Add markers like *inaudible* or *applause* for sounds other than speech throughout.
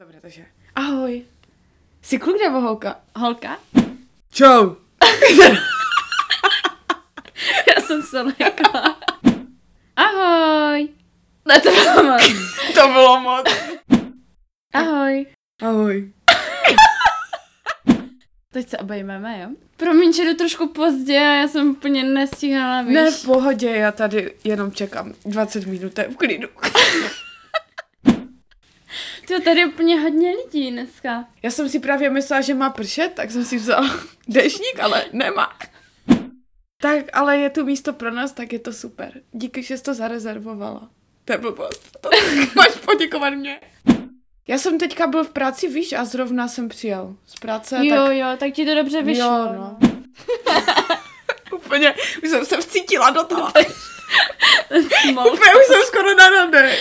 Dobře, takže ahoj. Jsi kluk nebo holka? Holka? Čau. *laughs* Já jsem se lekla. Ahoj. Ne, to bylo moc. To bylo moc. Ahoj. Ahoj. Teď se obejmeme, jo? Promiň, že jdu trošku pozdě a já jsem úplně nestihala, víš? Ne, v pohodě, já tady jenom čekám 20 minut, to je v klidu. To tady je úplně hodně lidí dneska. Já jsem si právě myslela, že má pršet, tak jsem si vzala *laughs* dešník, ale nemá. Tak, ale je tu místo pro nás, tak je to super. Díky, že jsi to zarezervovala. To je blbost. To *laughs* máš poděkovat mě. Já jsem teďka byl v práci, víš, a zrovna jsem přijel z práce. jo, tak... jo, tak ti to dobře vyšlo. Jo, no. *laughs* Úplně, už jsem se vcítila do toho. Úplně už jsem skoro na rande.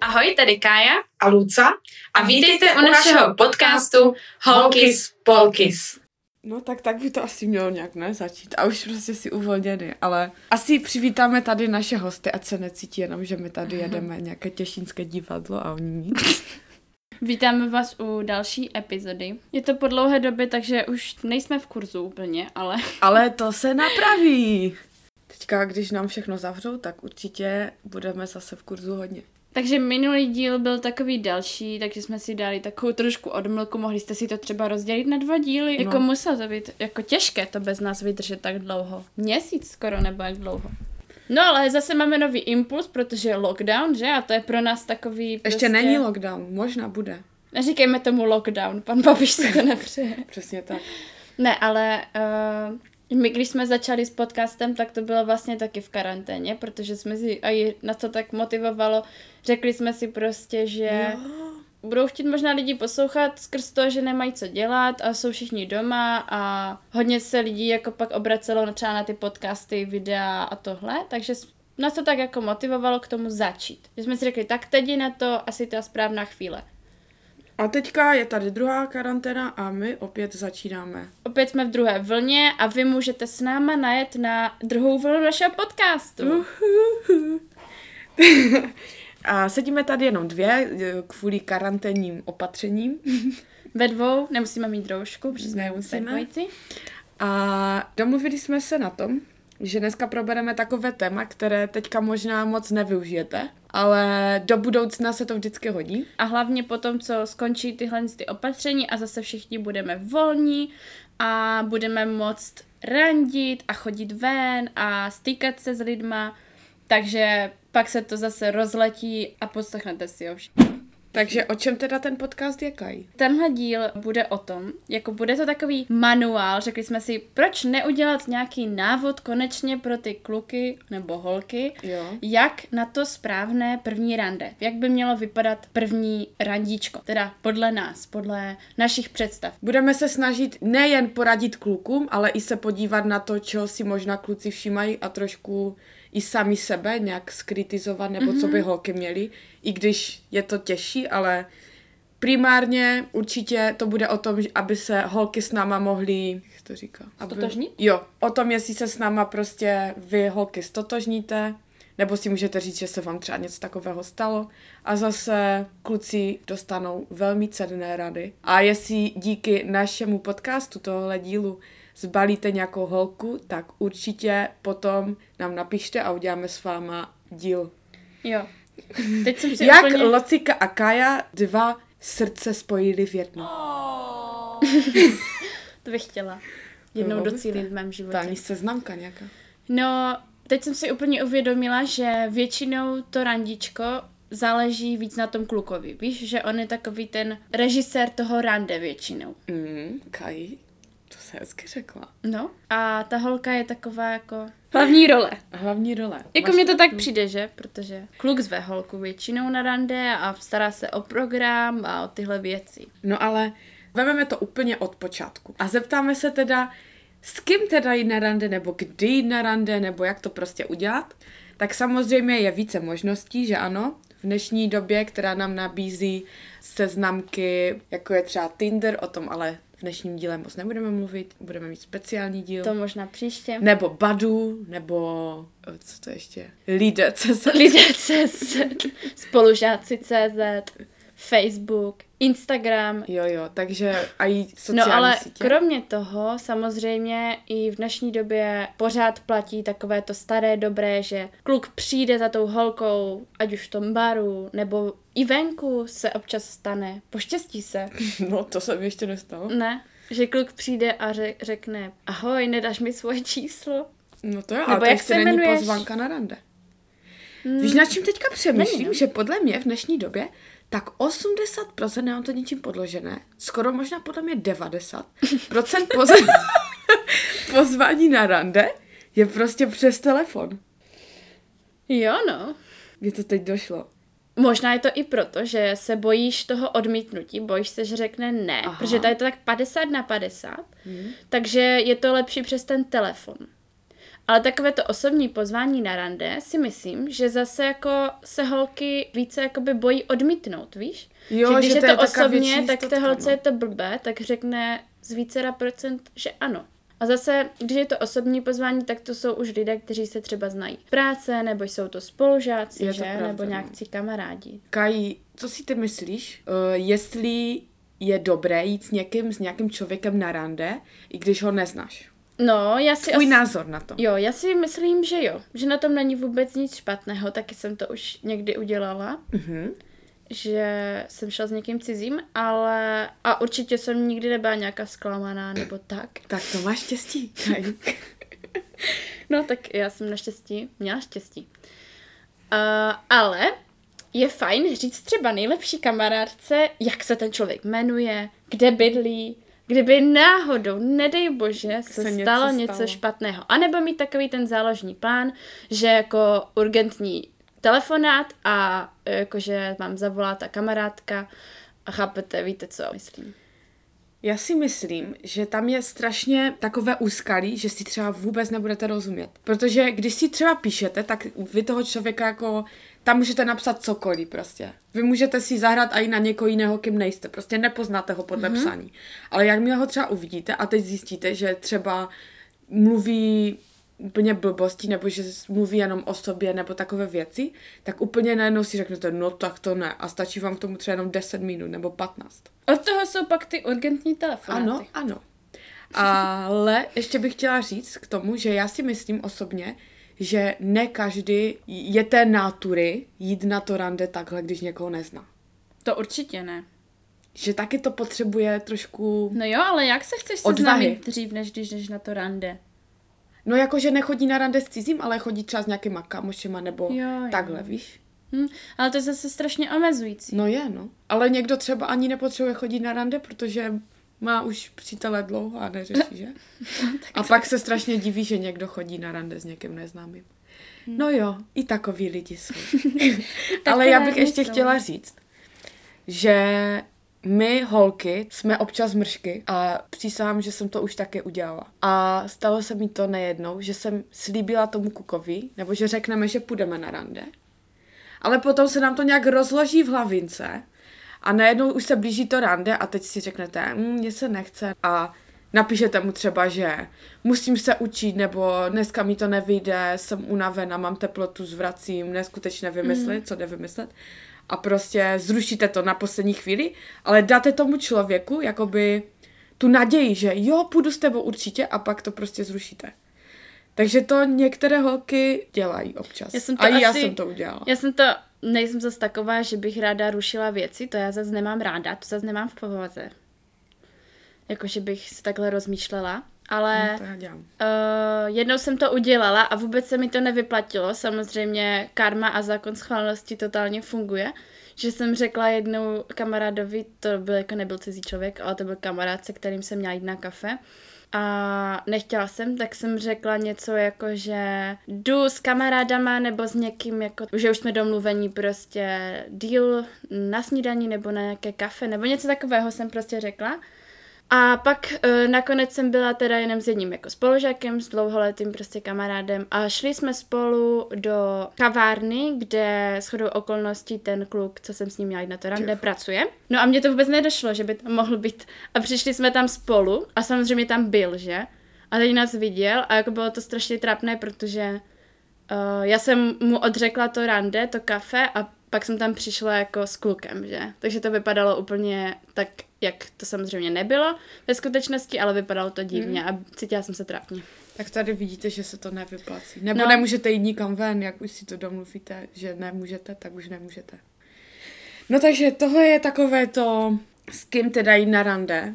Ahoj, tady Kája A Luca? a vítejte u našeho podcastu Holkis Polkis. No tak tak by to asi mělo nějak ne začít. A už prostě si uvolněný, ale asi přivítáme tady naše hosty, ať se necítí jenom, že my tady jedeme nějaké těšínské divadlo a oni nic. Vítáme vás u další epizody. Je to po dlouhé době, takže už nejsme v kurzu úplně, ale Ale to se napraví. Teďka, když nám všechno zavřou, tak určitě budeme zase v kurzu hodně. Takže minulý díl byl takový další, takže jsme si dali takovou trošku odmlku, mohli jste si to třeba rozdělit na dva díly, No. jako muselo to být jako těžké to bez nás vydržet tak dlouho. Měsíc skoro nebo jak dlouho. No ale zase máme nový impuls, protože je lockdown, že? A to je pro nás takový Ještě prostě... není lockdown, možná bude. Neříkejme tomu lockdown, pan Babiš si to *laughs* nepřeje. Přesně tak. Ne, ale uh, my, když jsme začali s podcastem, tak to bylo vlastně taky v karanténě, protože jsme si, a na to tak motivovalo, řekli jsme si prostě, že budou chtít možná lidi poslouchat skrz to, že nemají co dělat a jsou všichni doma a hodně se lidí jako pak obracelo třeba na ty podcasty, videa a tohle, takže nás to tak jako motivovalo k tomu začít. Že jsme si řekli, tak teď je na to asi ta správná chvíle. A teďka je tady druhá karanténa a my opět začínáme. Opět jsme v druhé vlně a vy můžete s náma najet na druhou vlnu našeho podcastu. *laughs* A sedíme tady jenom dvě eh, kvůli karanténním opatřením. *laughs* Ve dvou, nemusíme mít roušku, protože jsme dvojici. A domluvili jsme se na tom, že dneska probereme takové téma, které teďka možná moc nevyužijete, ale do budoucna se to vždycky hodí. A hlavně potom, co skončí tyhle ty opatření a zase všichni budeme volní a budeme moct randit a chodit ven a stýkat se s lidma, takže pak se to zase rozletí a poslechnete si ho. Takže o čem teda ten podcast je, Kaj? Tenhle díl bude o tom, jako bude to takový manuál, řekli jsme si, proč neudělat nějaký návod konečně pro ty kluky nebo holky, Jo. jak na to správné první rande, jak by mělo vypadat první randíčko, teda podle nás, podle našich představ. Budeme se snažit nejen poradit klukům, ale i se podívat na to, čeho si možná kluci všímají a trošku i sami sebe nějak skritizovat, nebo mm-hmm. co by holky měly, i když je to těžší, ale primárně určitě to bude o tom, aby se holky s náma mohly, jak to říká? Aby, Stotožnit? Jo, o tom, jestli se s náma prostě vy holky stotožníte, nebo si můžete říct, že se vám třeba něco takového stalo. A zase kluci dostanou velmi cenné rady. A jestli díky našemu podcastu tohle dílu zbalíte nějakou holku, tak určitě potom nám napište a uděláme s váma díl. Jo. Teď jsem si Jak úplně... Locika a Kaja dva srdce spojili v jedno. *laughs* To bych chtěla jednou by docílit v mém životě. Tání seznamka nějaká. No, teď jsem si úplně uvědomila, že většinou to randičko záleží víc na tom klukovi. Víš, že on je takový ten režisér toho rande většinou. Mm, Kaj, to se hezky řekla. No. A ta holka je taková jako hlavní role. Hlavní role. Jako Máš- mně to tak přijde, že? Protože kluk zve holku většinou na rande a stará se o program a o tyhle věci. No ale vezmeme to úplně od počátku. A zeptáme se teda, s kým teda jít na rande, nebo kdy jít na rande, nebo jak to prostě udělat. Tak samozřejmě je více možností, že ano. V dnešní době, která nám nabízí seznamky, jako je třeba Tinder, o tom ale dnešním díle moc nebudeme mluvit, budeme mít speciální díl. To možná příště. Nebo Badu, nebo eh, co to ještě? Lidé, se... Lidé CZ, spolužáci CZ, Facebook, Instagram. Jo, jo, takže a i sociální No ale sítě. kromě toho samozřejmě i v dnešní době pořád platí takové to staré dobré, že kluk přijde za tou holkou, ať už v tom baru, nebo i venku se občas stane. Poštěstí se. *laughs* No, to se mi ještě nestalo. Ne? Že kluk přijde a řek, řekne, ahoj, nedáš mi svoje číslo? No to jo, Nebo ale to jak ještě se není pozvánka na rande. Víš, nad čím teďka přemýšlím? Není, no. že podle mě v dnešní době tak 80%, nemám to ničím podložené, skoro možná podle mě 90% poz... *laughs* pozvání na rande je prostě přes telefon. Jo, no. Mně to teď došlo. Možná je to i proto, že se bojíš toho odmítnutí, bojíš se, že řekne ne, Aha. Aha. protože tady je to tak 50 na 50, hmm. takže je to lepší přes ten telefon. Ale takové to osobní pozvání na rande si myslím, že zase jako se holky více jakoby bojí odmítnout, víš? Jo, že když že je to to, je taková osobně, tak té holce no. je to blbé, tak řekne z vícera procent, že ano. A zase, když je to osobní pozvání, tak to jsou už lidé, kteří se třeba znají práce, nebo jsou to spolužáci, Je to že? pravda, nebo no. nějakcí kamarádi. Kají, co si ty myslíš? Uh, jestli je dobré jít s někým, s nějakým člověkem na rande, i když ho neznáš? No, já si... Tvůj as- názor na to. Jo, já si myslím, že jo. Že na tom není vůbec nic špatného, taky jsem to už někdy udělala. Mhm. Že jsem šla s někým cizím, ale... A určitě jsem nikdy nebyla nějaká zklamaná nebo tak. Tak to máš štěstí. *laughs* No, tak já jsem naštěstí měla štěstí. Uh, ale je fajn říct třeba nejlepší kamarádce, jak se ten člověk jmenuje, kde bydlí, kdyby náhodou, nedej bože, se, Se něco stalo něco stalo. špatného. A nebo mít takový ten záložní plán, že jako urgentní telefonát a jakože mám zavolat ta kamarádka a chápete, víte co myslím. Já si myslím, že tam je strašně takové úskalí, že si třeba vůbec nebudete rozumět. Protože když si třeba píšete, tak vy toho člověka jako, tam můžete napsat cokoliv prostě. Vy můžete si zahrát i na někoho jiného, kým nejste. Prostě nepoznáte ho podle mm-hmm. psaní. Ale jakmile ho třeba uvidíte a teď zjistíte, že třeba mluví úplně blbostí, nebo že mluví jenom o sobě, nebo takové věci, tak úplně najednou si řeknete, no tak to ne. A stačí vám k tomu třeba jenom 10 minut nebo 15. Od toho jsou pak ty urgentní telefonáty. Ano, ano. Ale ještě bych chtěla říct k tomu, že já si myslím osobně, že ne každý je té nátury jít na to rande takhle, když někoho nezná. To určitě ne. Že taky to potřebuje trošku... No jo, ale jak se chceš Odvahy. seznámit dřív, než když jdeš na to rande? No jako, že nechodí na rande s cizím, ale chodí třeba s nějakýma kamošema nebo Jo, jo. takhle, víš? Hm, ale to je zase strašně omezující. No je, no. Ale někdo třeba ani nepotřebuje chodit na rande, protože má už přítele dlouho a neřeší, že? *laughs* a pak se strašně diví, že někdo chodí na rande s někým neznámým. No jo, i takový lidi jsou. *laughs* Ale já bych ještě jsou. chtěla říct, že my holky jsme občas mršky a přísahám, že jsem to už taky udělala. A stalo se mi to nejednou, že jsem slíbila tomu kukovi, nebo že řekneme, že půjdeme na rande. Ale potom se nám to nějak rozloží v hlavince a najednou už se blíží to rande a teď si řeknete, "Mm, mně se nechce a napíšete mu třeba, že musím se učit, nebo dneska mi to nevyjde, jsem unavená, mám teplotu, zvracím, neskutečně vymyslet, mm. co jde vymyslet. A prostě zrušíte to na poslední chvíli, ale dáte tomu člověku jakoby tu naději, že jo, půjdu s tebou určitě a pak to prostě zrušíte. Takže to některé holky dělají občas. Já jsem to a i já asi- jsem to udělala. Já jsem to, nejsem zase taková, že bych ráda rušila věci, to já zase nemám ráda, to zase nemám v povaze. Jako, že bych si takhle rozmýšlela, ale No, to uh, jednou jsem to udělala a vůbec se mi to nevyplatilo. Samozřejmě karma a zákon schválnosti totálně funguje. Že jsem řekla jednou kamarádovi, to byl jako nebyl cizí člověk, ale to byl kamarád, se kterým jsem měla jít na kafe. A nechtěla jsem, tak jsem řekla něco jako, že jdu s kamarádama nebo s někým, jako, že už jsme domluvení prostě deal na snídaní nebo na nějaké kafe, nebo něco takového jsem prostě řekla. A pak e, nakonec jsem byla teda jenom s jedním jako spolužákem, s dlouholetým prostě kamarádem a šli jsme spolu do kavárny, kde shodou okolností ten kluk, co jsem s ním měla jít na to rande, pracuje. No a mně to vůbec nedošlo, že by to mohl být. A přišli jsme tam spolu a samozřejmě tam byl, že? A teď nás viděl a jako bylo to strašně trapné, protože uh, já jsem mu odřekla to rande, to kafe a pak jsem tam přišla jako s klukem, že? Takže to vypadalo úplně tak, jak to samozřejmě nebylo ve skutečnosti, ale vypadalo to divně a cítila jsem se trapně. Tak tady vidíte, že se to nevyplací. Nebo No. no. nemůžete jít nikam ven, jak už si to domluvíte, že nemůžete, tak už nemůžete. No takže tohle je takové to, s kým teda jít na rande.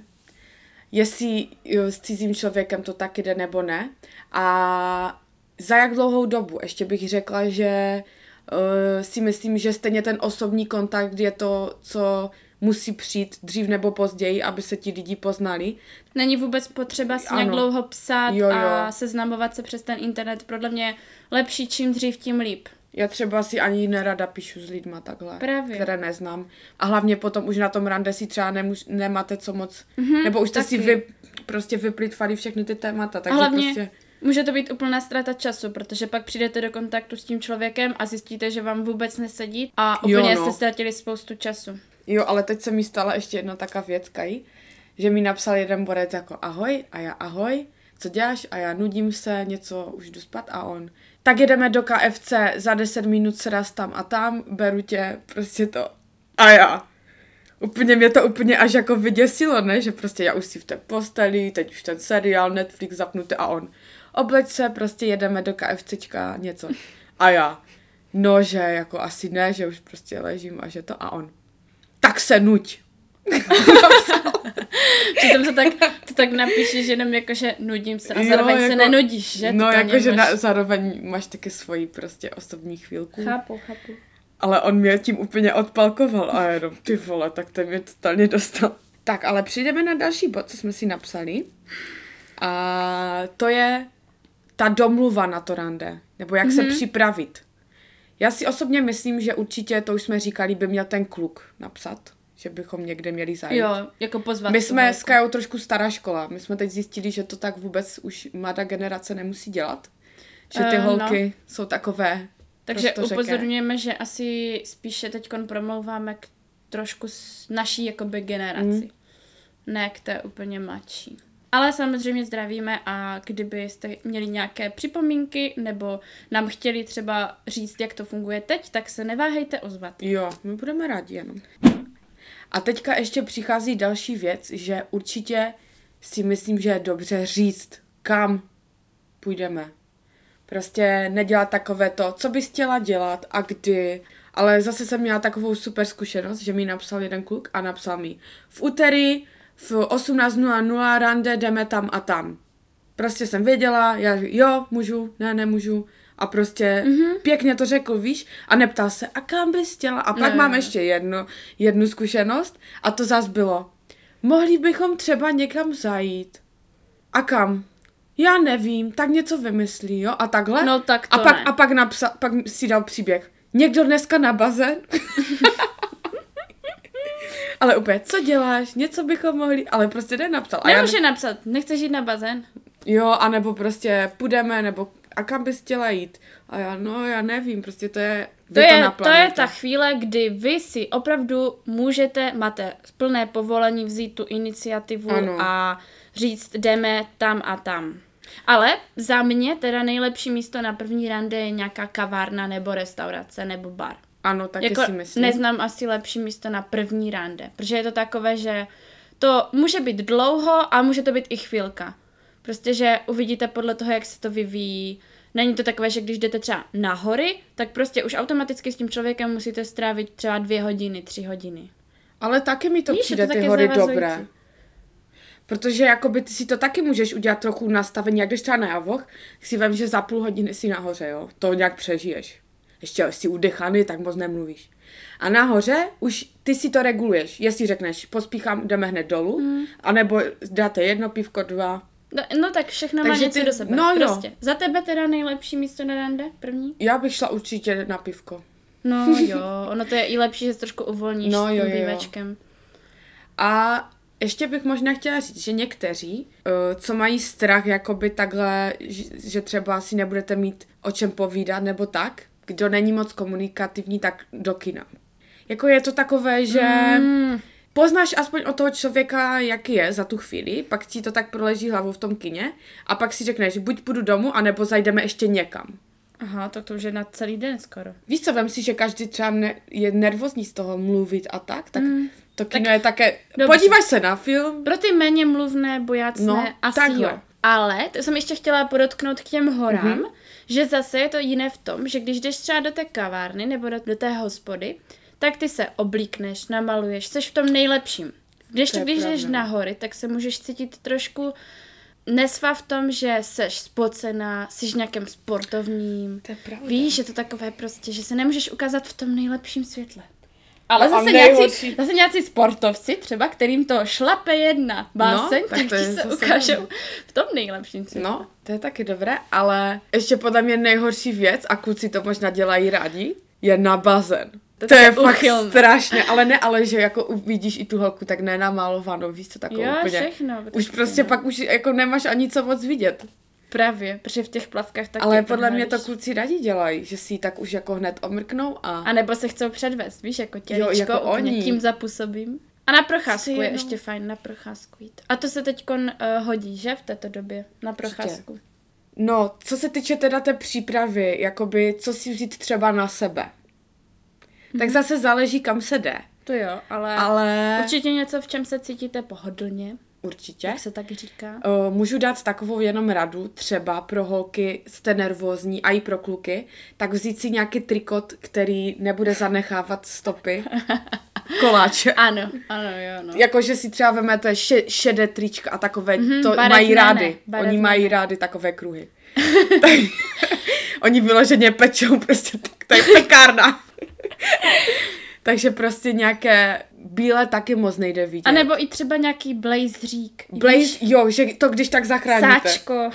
Jestli jo, s cizím člověkem to tak jde nebo ne. A za jak dlouhou dobu? Ještě bych řekla, že uh, si myslím, že stejně ten osobní kontakt je to, co musí přijít dřív nebo později, aby se ti lidi poznali. Není vůbec potřeba si nějak dlouho psát Jo, a jo. seznamovat se přes ten internet. Podle mě lepší čím dřív, tím líp. Já třeba si ani nerada píšu s lidma takhle, Právě. které neznám. A hlavně potom už na tom rande si třeba nemuž, nemáte co moc, mm-hmm, nebo už jste si taky. vy, prostě vyplýtvali všechny ty témata, A takže hlavně prostě... může to být úplná ztráta času, protože pak přijdete do kontaktu s tím člověkem a zjistíte, že vám vůbec nesedí a Jo, úplně no. jste ztratili spoustu času. Jo, ale teď se mi stala ještě jedna taková věc, Kaj, že mi napsal jeden borec jako ahoj a já ahoj, co děláš? A já nudím se, něco, už jdu spát a on. Tak jedeme do KFC, za 10 minut se raz tam a tam, beru tě, prostě to. A já. Úplně mě to úplně až jako vyděsilo, ne? Že prostě já už si v té posteli, teď už ten seriál, Netflix zapnutý a on. Obleč se, prostě jedeme do KFCčka, něco. A já. No, že jako asi ne, že už prostě ležím a že to a on. Tak se nuď. *laughs* Přitom to tak, to tak napíšeš jenom jako, že nudím se a Jo, zároveň se jako- nenudíš, že? No, Totálně jakože máš- na, zároveň máš taky svoji prostě osobní chvílku. Chápu, chápu. Ale on mě tím úplně odpalkoval a já jenom, ty vole, tak ten mě totálně dostal. Tak, ale přijdeme na další bod, co jsme si napsali. A to je ta domluva na to rande, nebo jak mm-hmm. se připravit. Já si osobně myslím, že určitě, to už jsme říkali, by měl ten kluk napsat, že bychom někde měli zajít. Jo, jako pozvat My jsme s Kajou trošku stará škola. My jsme teď zjistili, že to tak vůbec už mladá generace nemusí dělat. Že ty no. holky jsou takové Takže upozorňujeme, že asi spíše teď promlouváme k trošku s naší jakoby generaci. Mm. Ne k té úplně mladší. Ale samozřejmě zdravíme a kdybyste měli nějaké připomínky nebo nám chtěli třeba říct, jak to funguje teď, tak se neváhejte ozvat. Jo, my budeme rádi jenom. A teďka ještě přichází další věc, že určitě si myslím, že je dobře říct, kam půjdeme. Prostě nedělat takové to, co bys chtěla dělat a kdy. Ale zase jsem měla takovou super zkušenost, že mi napsal jeden kluk a napsal mi v úterý v 18.00 rande jdeme tam a tam. Prostě jsem věděla, já jo, můžu, ne, nemůžu. A prostě mm-hmm. pěkně to řekl, víš, a neptal se, a kam bys chtěla? A pak Ne. mám ještě jednu, jednu zkušenost a to zas bylo. Mohli bychom třeba někam zajít. A kam? Já nevím, tak něco vymyslí, jo? A takhle? No tak a to pak, ne. a pak, napsal, pak si dal příběh. Někdo dneska na bazén? *laughs* ale úplně, co děláš? Něco bychom mohli, ale prostě nenapsal. A já, Nemůže napsat, nechceš jít na bazén? jo, anebo prostě půjdeme, nebo a kam bys chtěla jít? A já, no, já nevím, prostě to je... To je, to je ta chvíle, kdy vy si opravdu můžete, máte plné povolení vzít tu iniciativu Ano. a říct, jdeme tam a tam. Ale za mě teda nejlepší místo na první rande je nějaká kavárna nebo restaurace nebo bar. Ano, taky jako si myslím. neznám asi lepší místo na první rande, protože je to takové, že to může být dlouho a může to být i chvilka. Prostě, že uvidíte podle toho, jak se to vyvíjí. Není to takové, že když jdete třeba na hory, tak prostě už automaticky s tím člověkem musíte strávit třeba dvě hodiny, tři hodiny. Ale taky mi to Víš, přijde to ty hory zavazující. dobré. Protože jakoby ty si to taky můžeš udělat trochu nastavení, jak když třeba na javoch, si vem, že za půl hodiny si nahoře, jo. To nějak přežiješ. Ještě jsi udechaný, tak moc nemluvíš. A nahoře už ty si to reguluješ. Jestli řekneš, pospíchám, jdeme hned dolů, Hmm. anebo dáte jedno pivko, dva. No, no tak všechno má něco ty- do sebe. no jo. prostě. Za tebe teda nejlepší místo na rande? První? Já bych šla určitě na pivko. No jo, ono to je i lepší, že se trošku uvolníš No s tím jo, jo, jo. bývačkem. A Ještě bych možná chtěla říct, že někteří, uh, co mají strach jakoby takhle, že třeba si nebudete mít o čem povídat nebo tak, kdo není moc komunikativní, tak do kina. Jako je to takové, že Mm, poznáš aspoň o toho člověka, jak je za tu chvíli, pak ti to tak proleží hlavou v tom kině a pak si řekneš, buď půjdu domů, anebo zajdeme ještě někam. aha, tak to už je na celý den skoro. Víš co, vem si, že každý třeba ne, je nervózní z toho mluvit a tak, tak Mm. to kino je také... dobře. Podíváš se na film, Pro ty méně mluvné, bojácné, No, asi takhle. jo. Ale to jsem ještě chtěla podotknout k těm horám, Mhm. mm-hmm. že zase je to jiné v tom, že když jdeš třeba do té kavárny nebo do, do té hospody, tak ty se oblíkneš, namaluješ, jsi v tom nejlepším. Když To když jdeš na hory, tak se můžeš cítit trošku nesva v tom, že seš spocená, jsi v nějakém sportovním. To je pravda. Víš, že to takové prostě, že se nemůžeš ukázat v tom nejlepším světle. Ale No a zase nějací, zase nějací sportovci, třeba kterým to šlape jedna báseň, No, tak tak ti se ukážou v tom nejlepším světle. No, to je taky dobré, ale ještě podle mě nejhorší věc, a kluci to možná dělají rádi, je na bazén. To To, je je také fakt strašně, ale ne, ale že jako uvidíš i tu holku tak nenamalovanou, víš co, takovou Jo, úplně. všechno. Už prostě, no. pak už jako nemáš ani co moc vidět. Právě, protože v těch plavkách taky ale podle mě to kluci rádi dělají, že si ji tak už jako hned omrknou a... A nebo se chcou předvést, víš, jako těličko, jako jako oni. tím zapůsobím. A na procházku je jenom- ještě fajn, na procházku jít. A to se teď uh, hodí, že, v této době, na procházku. No, co se týče teda té přípravy, jakoby co si vzít třeba na sebe, Mhm. tak zase záleží, kam se jde. To jo, ale, Ale určitě něco, v čem se cítíte pohodlně, určitě. jak se tak říká. Uh, můžu dát takovou jenom radu, třeba pro holky jste nervózní a i pro kluky, tak vzít si nějaký trikot, který nebude zanechávat stopy *laughs* koláče. Ano, ano, jo, no. Jakože si třeba vemete še, šedé trička a takové, Mhm, to barevné mají rády. barevné Oni mají rády takové kruhy. *laughs* tak, *laughs* oni vyloženě pečou, prostě tak, to je pekárna. Takže prostě nějaké bílé taky moc nejde vidět. A nebo i třeba nějaký blazřík. Blaze, jo, že to když tak zachráníte. Sáčko.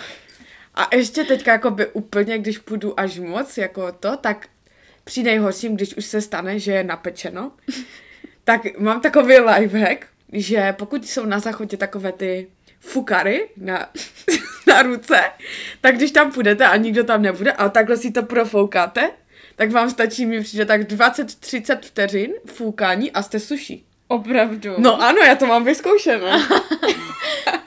A ještě teďka jakoby úplně, když půjdu až moc, jako to, tak při nejhorším, když už se stane, že je napečeno, *laughs* tak mám takový lifehack, že pokud jsou na záchodě takové ty fukary na, *laughs* na ruce, tak když tam půjdete a nikdo tam nebude, ale takhle si to profoukáte, tak vám stačí mi přijde tak 20-30 vteřin fůkání a jste suší. Opravdu. No ano, já to mám vyzkoušeno. *laughs*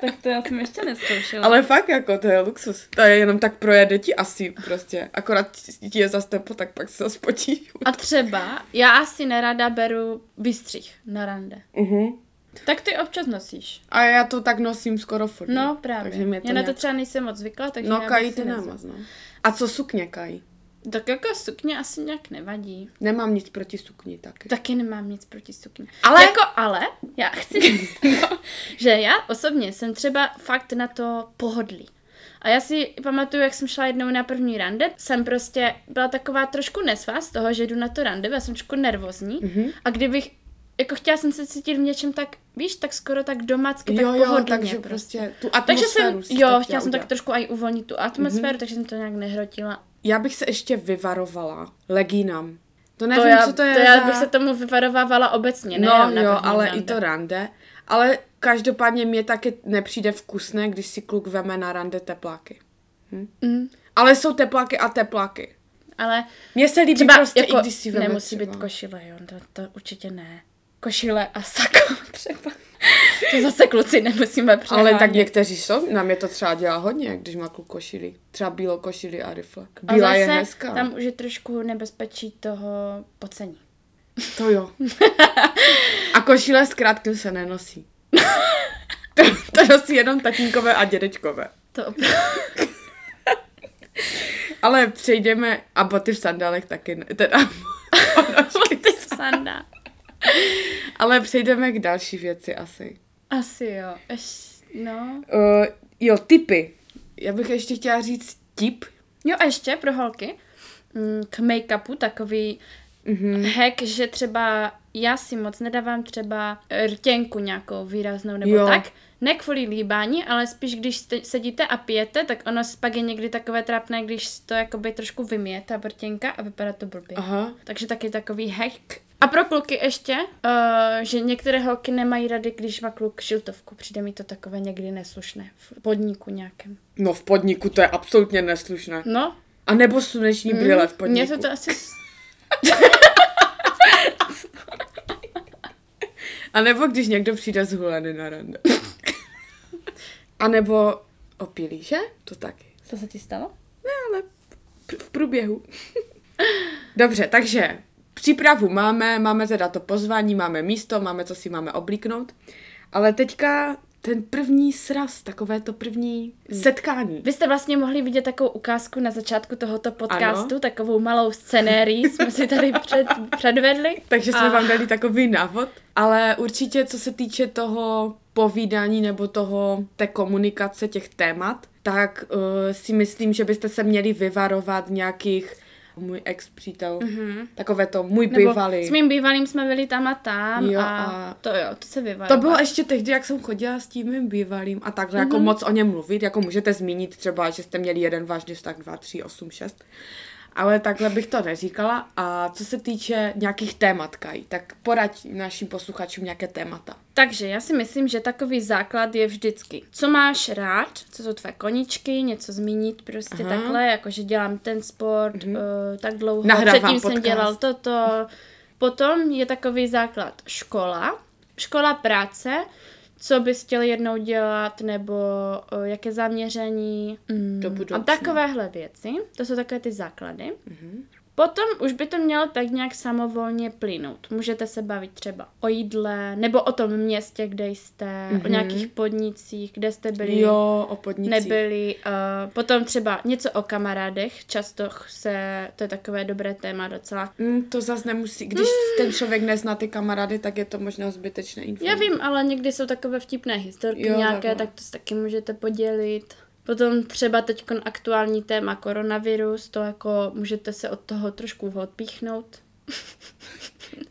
Tak to já jsem ještě neskoušela. Ale fakt jako, to je luxus. To je jenom tak projede ti asi prostě. Akorát ti je zas teplo, tak pak se spotíš. A třeba, já asi nerada beru vystřih na rande. Uh-huh. Tak ty občas nosíš. A já to tak nosím skoro furt. No právě. Takže mě to já na to třeba nejsem moc zvykla, takže No kají ty nemaz, no. A co sukně kají? Tak jako sukně asi nějak nevadí. Nemám nic proti sukni taky. Taky nemám nic proti sukni. Ale- Jako ale, já chci říct, *laughs* že já osobně jsem třeba fakt na to pohodlí. A já si pamatuju, jak jsem šla jednou na první rande, jsem prostě byla taková trošku nesvá z toho, že jdu na to rande, byla jsem trošku nervózní. Mhm. A kdybych, jako chtěla jsem se cítit v něčem tak, víš, tak skoro tak domácky, tak Jo, jo, pohodlně takže prostě tu Takže jsem, atmosféru jo, chtěla chtěla jsem tak trošku i uvolnit tu atmosféru, takže jsem to nějak nehrotila. Já bych se ještě vyvarovala legínám. To To nevím, já, co to je to já za... bych se tomu vyvarovávala obecně, ne No na jo, ale rande. i to rande. Ale každopádně mě taky nepřijde vkusné, když si kluk veme na rande tepláky. Mm, Ale jsou tepláky a tepláky. ale Mně se líbí třeba prostě, jako i když si veme nemusí třeba. být košile, jo, to, to určitě ne. Košile a sako *laughs* třeba. To zase kluci nemusíme přehánět. Ale tak někteří jsou, nám je to třeba dělá hodně, když má kluk košili. Třeba bílou košili a riflek. A Bílá zase je hezká. tam už je trošku nebezpečí toho pocení. To jo. A košile s krátkým se nenosí. to, to nosí jenom tatínkové a dědečkové. To. Ale přejdeme, a boty v sandálech taky ne, teda, ponožky. Ty sanda. *laughs* ale přejdeme k další věci asi. Asi jo. Eš, no. Uh, jo, typy. Já bych ještě chtěla říct tip. Jo a ještě pro holky mm, k make-upu takový mm-hmm. hack, že třeba já si moc nedávám třeba rtěnku nějakou výraznou nebo Jo. tak. Ne kvůli líbání, ale spíš když jste, sedíte a pijete, tak ono pak je někdy takové trápné, když to jakoby trošku vyměje ta vrtěnka a vypadá to blbě. Aha. Takže taky takový hack. A pro kluky ještě, uh, že některé holky nemají rady, když má kluk šiltovku. Přijde mi to takové někdy neslušné v podniku nějakém. No v podniku to je absolutně neslušné. No, A nebo sluneční brýle v mně podniku. se to asi... *laughs* A nebo když někdo přijde z huleny na rande. *laughs* A nebo opilí, že? To taky. Co se ti stalo? Ne, ale v průběhu. *laughs* Dobře, takže přípravu máme, máme teda to pozvání, máme místo, máme, co si máme oblíknout. Ale teďka ten první sraz, takové to první setkání. Vy jste vlastně mohli vidět takovou ukázku na začátku tohoto podcastu, Ano. takovou malou scenérii jsme si tady před, předvedli. Takže jsme A- vám dali takový návod, ale určitě co se týče toho povídání nebo toho, té komunikace těch témat, tak uh, si myslím, že byste se měli vyvarovat nějakých můj ex přítel, mm-hmm. takové to můj Mhm. Nebo bývalý. s mým bývalým jsme byli tam a tam Jo, a, a- to jo, to se vyvalo. To bylo ještě tehdy, jak jsem chodila s tím mým bývalým a takhle Mhm. jako moc o něm mluvit, jako můžete zmínit třeba, že jste měli jeden vážný vztah, dva, tři, osm, šest. Ale takhle bych to neříkala. A co se týče nějakých témat, Kaj, tak poraď našim posluchačům nějaké témata. Takže já si myslím, že takový základ je vždycky, co máš rád, co jsou tvé koničky, něco zmínit prostě Aha. takhle, jako že dělám ten sport uh, tak dlouho, Nahrávám předtím jsem podcast. dělal toto. Potom je takový základ škola, škola práce, co bys chtěl jednou dělat, nebo uh, jaké zaměření mm, Do a budoucna. takovéhle věci. To jsou takové ty základy. Mhm. Potom už by to mělo tak nějak samovolně plynout. Můžete se bavit třeba o jídle, nebo o tom městě, kde jste, mm-hmm. o nějakých podnicích, kde jste byli, Mhm. Jo, o podnicích. nebyli. Uh, potom třeba něco o kamarádech, často se, to je takové dobré téma docela. Mm, to zase nemusí, když ten člověk nezná ty kamarády, tak je to možná zbytečné Já informace. vím, ale někdy jsou takové vtipné historky Jo, nějaké, takhle. tak to se taky můžete podělit. Potom třeba teď aktuální téma koronavirus, to jako můžete se od toho trošku odpíchnout.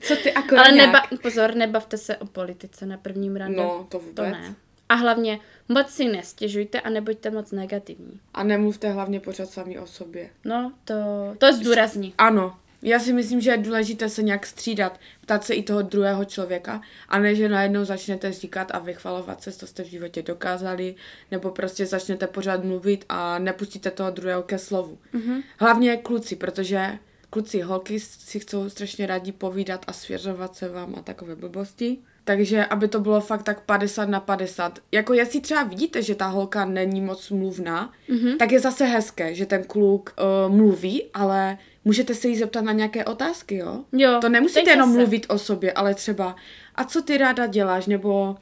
Co ty akorát Ale neba, pozor, nebavte se o politice na prvním rande. No, to vůbec. To ne. A hlavně moc si nestěžujte a nebuďte moc negativní. A nemluvte hlavně pořád sami o sobě. No, to, to zdůrazní. Ano, já si myslím, že je důležité se nějak střídat, ptát se i toho druhého člověka, a ne, že najednou začnete říkat a vychvalovat se, co jste v životě dokázali, nebo prostě začnete pořád mluvit a nepustíte toho druhého ke slovu. Mm-hmm. Hlavně kluci, protože kluci, holky si chcou strašně rádi povídat a svěřovat se vám a takové blbosti. Takže aby to bylo fakt tak 50 na 50. Jako jestli třeba vidíte, že ta holka není moc mluvná, mm-hmm. tak je zase hezké, že ten kluk uh, mluví, ale můžete se jí zeptat na nějaké otázky, jo? Jo, To nemusíte jenom se. mluvit o sobě, ale třeba, a co ty ráda děláš, nebo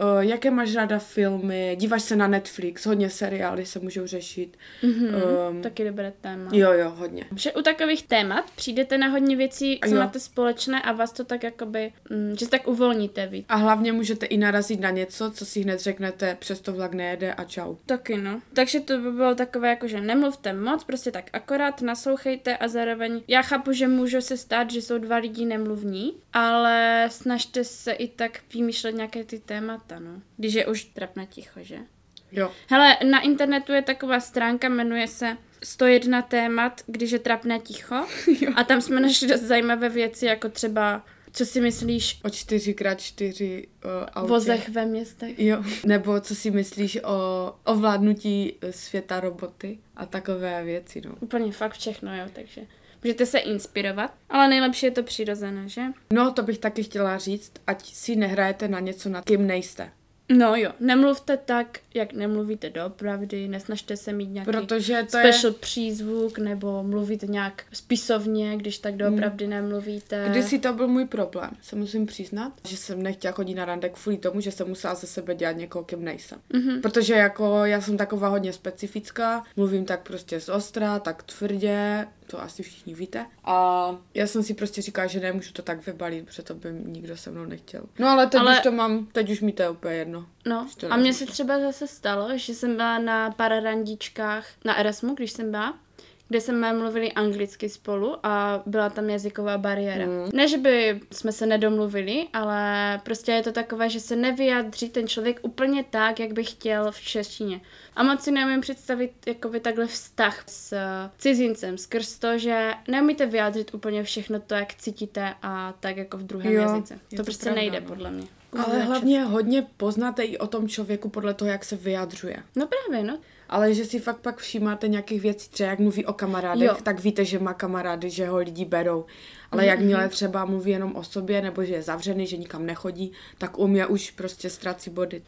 uh, jaké máš ráda filmy, díváš se na Netflix, hodně seriály se můžou řešit. Mm-hmm. Um, Taky dobré téma. jo, jo, hodně. Že u takových témat přijdete na hodně věcí, co Jo. máte společné a vás to tak jakoby, mm, že se tak uvolníte víc. A hlavně můžete i narazit na něco, co si hned řeknete, přesto vlak nejede a čau. Taky no. Takže to by bylo takové jako, že nemluvte moc, prostě tak akorát naslouchejte a zároveň já chápu, že může se stát, že jsou dva lidi nemluvní, ale snažte se i tak vymýšlet nějaké ty témata, no. Když je už trapné ticho, že? Jo. Hele, na internetu je taková stránka, jmenuje se 101 témat, když je trapné ticho. *laughs* a tam jsme našli dost zajímavé věci, jako třeba, co si myslíš O 4x4 uh, autě. vozech ve městech? Jo. Nebo co si myslíš o ovládnutí světa roboty a takové věci, no. Úplně fakt všechno, jo, takže můžete se inspirovat, ale nejlepší je to přirozené, že? No, to bych taky chtěla říct, ať si nehrajete na něco, nad kým nejste. No jo, nemluvte tak, jak nemluvíte doopravdy, nesnažte se mít nějaký Protože to je... special přízvuk, nebo mluvit nějak spisovně, když tak doopravdy nemluvíte. Kdysi to byl můj problém, se musím přiznat, že jsem nechtěla chodit na rande kvůli tomu, že jsem musela ze sebe dělat někoho, kým nejsem. Mm-hmm. Protože jako já jsem taková hodně specifická, mluvím tak prostě z ostra, tak tvrdě, to asi všichni víte. A já jsem si prostě říkala, že nemůžu to tak vybalit, protože to by nikdo se mnou nechtěl. No ale teď Ale- už to mám, teď už mi to je úplně jedno. No, a mně nevím. se třeba zase stalo, že jsem byla na pararandičkách na Erasmu, když jsem byla, kde jsme mluvili anglicky spolu a byla tam jazyková bariéra. Mm. Ne, že by jsme se nedomluvili, ale prostě je to takové, že se nevyjádří ten člověk úplně tak, jak by chtěl v češtině. A moc si neumím představit jakoby takhle vztah s cizincem skrz to, že neumíte vyjádřit úplně všechno to, jak cítíte a tak jako v druhém Jo, jazyce. To, to prostě pravda, nejde no. podle mě. Ale hlavně hodně poznáte i o tom člověku podle toho, jak se vyjadřuje. No právě, no. Ale že si fakt pak všímáte nějakých věcí, třeba jak mluví o kamarádech, Jo. tak víte, že má kamarády, že ho lidi berou. Ale Mhm, jakmile třeba mluví jenom o sobě, nebo že je zavřený, že nikam nechodí, tak u mě už prostě ztrací body.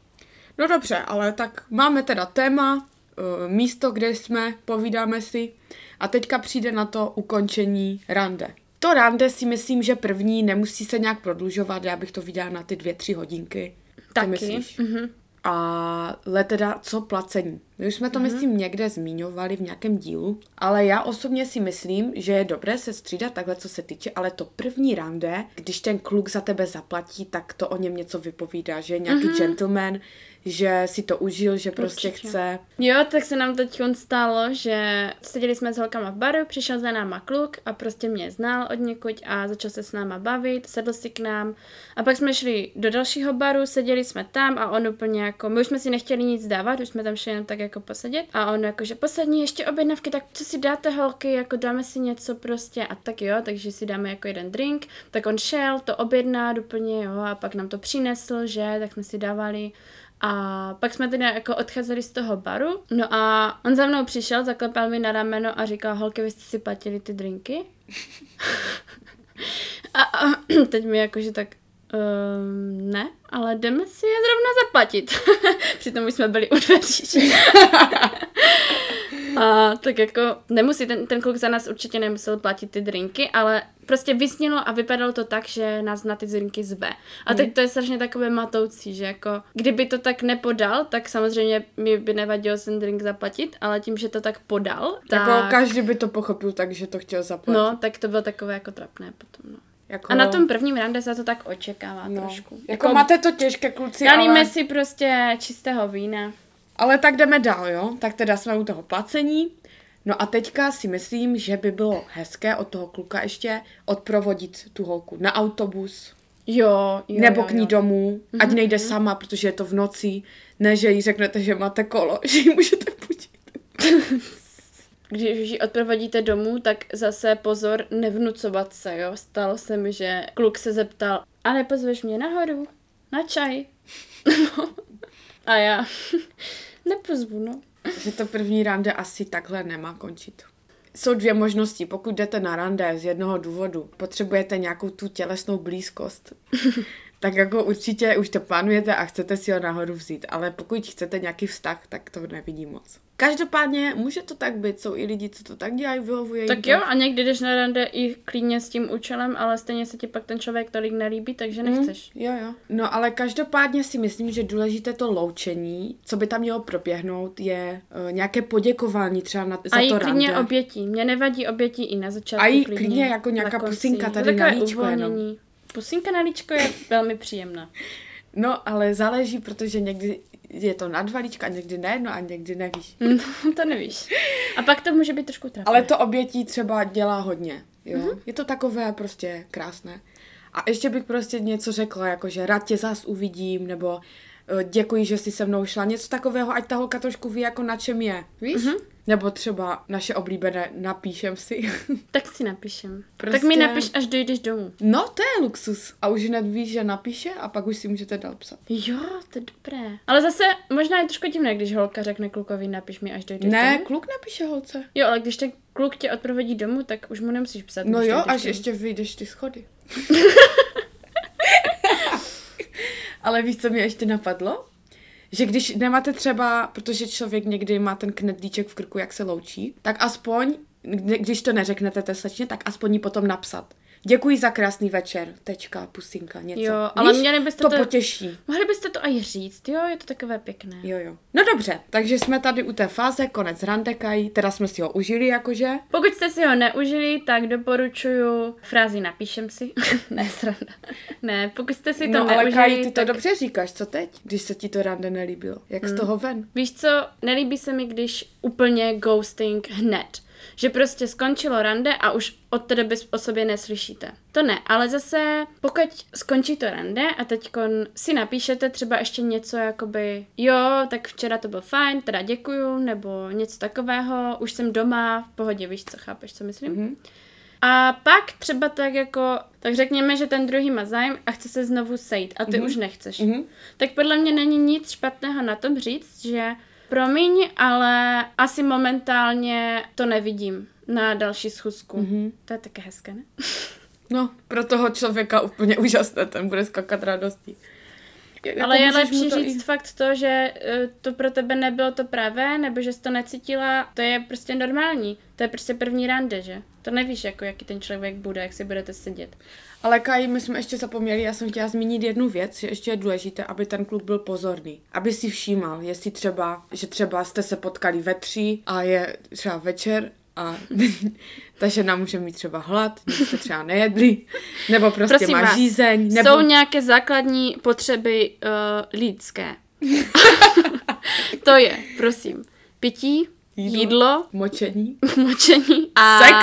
No dobře, ale tak máme teda téma, eh, místo, kde jsme, povídáme si a teďka přijde na to ukončení rande. To rande si myslím, že první nemusí se nějak prodlužovat, já bych to viděla na ty dvě, tři hodinky. Co Taky. myslíš? Mhm. Ale teda co placení? My už jsme to, mm-hmm. myslím, někde zmiňovali v nějakém dílu, ale já osobně si myslím, že je dobré se střídat takhle, co se týče, ale to první rande, když ten kluk za tebe zaplatí, tak to o něm něco vypovídá, že je nějaký mm-hmm. gentleman, že si to užil, že prostě Určitě. chce. Jo, tak se nám teď stalo, že seděli jsme s holkama v baru, přišel za náma kluk a prostě mě znal od někud a začal se s náma bavit, sedl si k nám. A pak jsme šli do dalšího baru, seděli jsme tam a on úplně jako, my už jsme si nechtěli nic dávat, už jsme tam šli jen tak jako posedět. A on jako, že poslední ještě objednavky, tak co si dáte holky, jako dáme si něco prostě. A tak jo, takže si dáme jako jeden drink, tak on šel, to objednat úplně jo a pak nám to přinesl, že, tak jsme si dávali a pak jsme teda jako odcházeli z toho baru, no a on za mnou přišel, zaklepal mi na rameno a říkal, holky, vy jste si platili ty drinky? *laughs* a, a *clears throat* teď mi jakože tak, um, ne, ale jdeme si je zrovna zaplatit. *laughs* Přitom už jsme byli u dveří. *laughs* A tak jako nemusí, ten, ten kluk za nás určitě nemusel platit ty drinky, ale prostě vysnilo a vypadalo to tak, že nás na ty drinky zve. A teď to je strašně takové matoucí, že jako kdyby to tak nepodal, tak samozřejmě mi by nevadilo ten drink zaplatit, ale tím, že to tak podal, tak, Jako každý by to pochopil tak, že to chtěl zaplatit. no, tak to bylo takové jako trapné potom, no. jako, A na tom prvním rande se to tak očekává no. trošku. Jako, máte to těžké, kluci, Nalíme ale... si prostě čistého vína. Ale tak jdeme dál, jo? Tak teda jsme u toho placení. No a teďka si myslím, že by bylo hezké od toho kluka ještě odprovodit tu holku na autobus, Jo, jo, nebo jo, k ní jo. domů, ať nejde sama, protože je to v noci, ne, že jí řeknete, že máte kolo, *laughs* že ji můžete půjčit. *laughs* Když ji odprovodíte domů, tak zase pozor nevnucovat se, jo. Stalo se mi, že kluk se zeptal, a nepozveš mě nahoru? Na čaj? *laughs* a já, *laughs* nepozvu, no. Že to první rande asi takhle nemá končit. Jsou dvě možnosti. Pokud jdete na rande z jednoho důvodu, potřebujete nějakou tu tělesnou blízkost, *laughs* tak jako určitě už to plánujete a chcete si ho nahoru vzít. Ale pokud chcete nějaký vztah, tak to nevidím moc. Každopádně může to tak být, jsou i lidi, co to tak dělají, vyhovuje jim Tak to. jo, a někdy jdeš na rande i klidně s tím účelem, ale stejně se ti pak ten člověk tolik nelíbí, takže nechceš. Jo, jo. No ale každopádně si myslím, že důležité to loučení, co by tam mělo proběhnout, je uh, nějaké poděkování třeba na, za A to klidně rande. obětí. Mně nevadí obětí i na začátku. A jí klidně, klidně jako nějaká pusinka tady na líčko jenom. Pusinka na líčko je velmi příjemná. No, ale záleží, protože někdy je to na dva líčka, někdy ne, no a někdy nevíš. *laughs* No, to nevíš. A pak to může být trošku trapné. Ale to obětí třeba dělá hodně, jo. Mm-hmm. Je to takové prostě krásné. A ještě bych prostě něco řekla, jako že rád tě zas uvidím, nebo eh, děkuji, že jsi se mnou šla, něco takového, ať ta holka trošku ví, jako na čem je, víš? Mm-hmm. Nebo třeba naše oblíbené, napíšem si. *laughs* Tak si napíšem. Prostě- Tak mi napiš, až dojdeš domů. no, to je luxus. A už hned víš, že napíše a pak už si můžete dál psat. Jo, to je dobré. Ale zase možná je trošku divné, když holka řekne klukovi, napiš mi, až dojdeš Ne, domů. kluk napíše holce. Jo, ale když ten kluk tě odprovodí domů, tak už mu nemusíš psát. No jo, až domů. ještě vyjdeš ty schody. *laughs* Ale víš, co mě ještě napadlo? Že když nemáte třeba, protože člověk někdy má ten knedlíček v krku, jak se loučí, tak aspoň, kdy- když to neřeknete té slečně, tak aspoň jí potom napsat. Děkuji za krásný večer, tečka, pusinka, něco. Jo, ale Víš? měli byste to, to- potěší. Mohli byste to i říct, jo, je to takové pěkné. Jo, jo. No dobře, takže jsme tady u té fáze, konec randekají, teda jsme si ho užili jakože. Pokud jste si ho neužili, tak doporučuju frázi napíšem si. *laughs* ne, sranda. Ne, pokud jste si to no ale neužili, Kaj, ty to tak... dobře říkáš, co teď, když se ti to rande nelíbilo? Jak z toho ven? Víš co, nelíbí se mi, když úplně ghosting hned. Že prostě skončilo rande a už od té doby o sobě neslyšíte. To ne, ale zase pokud skončí to rande a teď si napíšete třeba ještě něco jakoby jo, tak včera to byl fajn, teda děkuju, nebo něco takového, už jsem doma, v pohodě, víš co, chápeš, co myslím? Mm-hmm. A pak třeba tak jako, tak řekněme, že ten druhý má zájem a chce se znovu sejít a ty mm-hmm. už nechceš. Mm-hmm. Tak podle mě není nic špatného na tom říct, že promiň, ale asi momentálně to nevidím na další schůzku. Mm-hmm. To je také hezké, ne? No, pro toho člověka úplně úžasné, ten bude skakat radostí. Jako Ale je lepší říct i... fakt to, že uh, to pro tebe nebylo to pravé, nebo že jsi to necítila, to je prostě normální. To je prostě první rande, že? To nevíš, jako jaký ten člověk bude, jak si budete sedět. Ale Kaj, my jsme ještě zapomněli, já jsem chtěla zmínit jednu věc, že ještě je důležité, aby ten kluk byl pozorný. Aby si všímal, jestli třeba, že třeba jste se potkali ve tři a je třeba večer a *laughs* ta žena může mít třeba hlad, jste třeba nejedli, nebo prostě Prosím má vás, žízeň. Nebo... Jsou nějaké základní potřeby uh, lidské. *laughs* to je, prosím, pití, jídlo, jídlo močení, *laughs* močení a sex,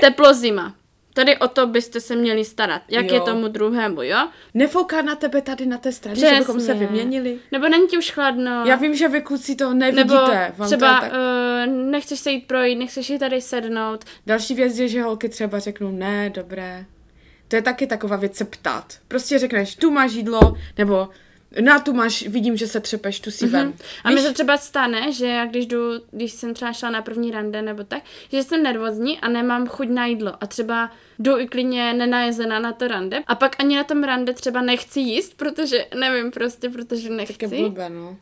teplo zima. Tady o to byste se měli starat. Jak jo. je tomu druhému, jo? Nefouká na tebe tady na té straně, Přesně. že bychom se vyměnili. Nebo není ti už chladno. Já vím, že vy kluci to nevidíte. Nebo třeba tak... uh, nechceš se jít projít, nechceš si tady sednout. Další věc je, že holky třeba řeknou ne, dobré. To je taky taková věc se ptát. Prostě řekneš, tu máš jídlo, nebo na tu máš, vidím, že se třepeš, tu si mm-hmm. vem. A mi se třeba stane, že já když jdu, když jsem třeba šla na první rande nebo tak, že jsem nervózní a nemám chuť na jídlo a třeba jdu i klidně nenajezená na to rande a pak ani na tom rande třeba nechci jíst, protože nevím prostě, protože nechci. Tak je blbé, no.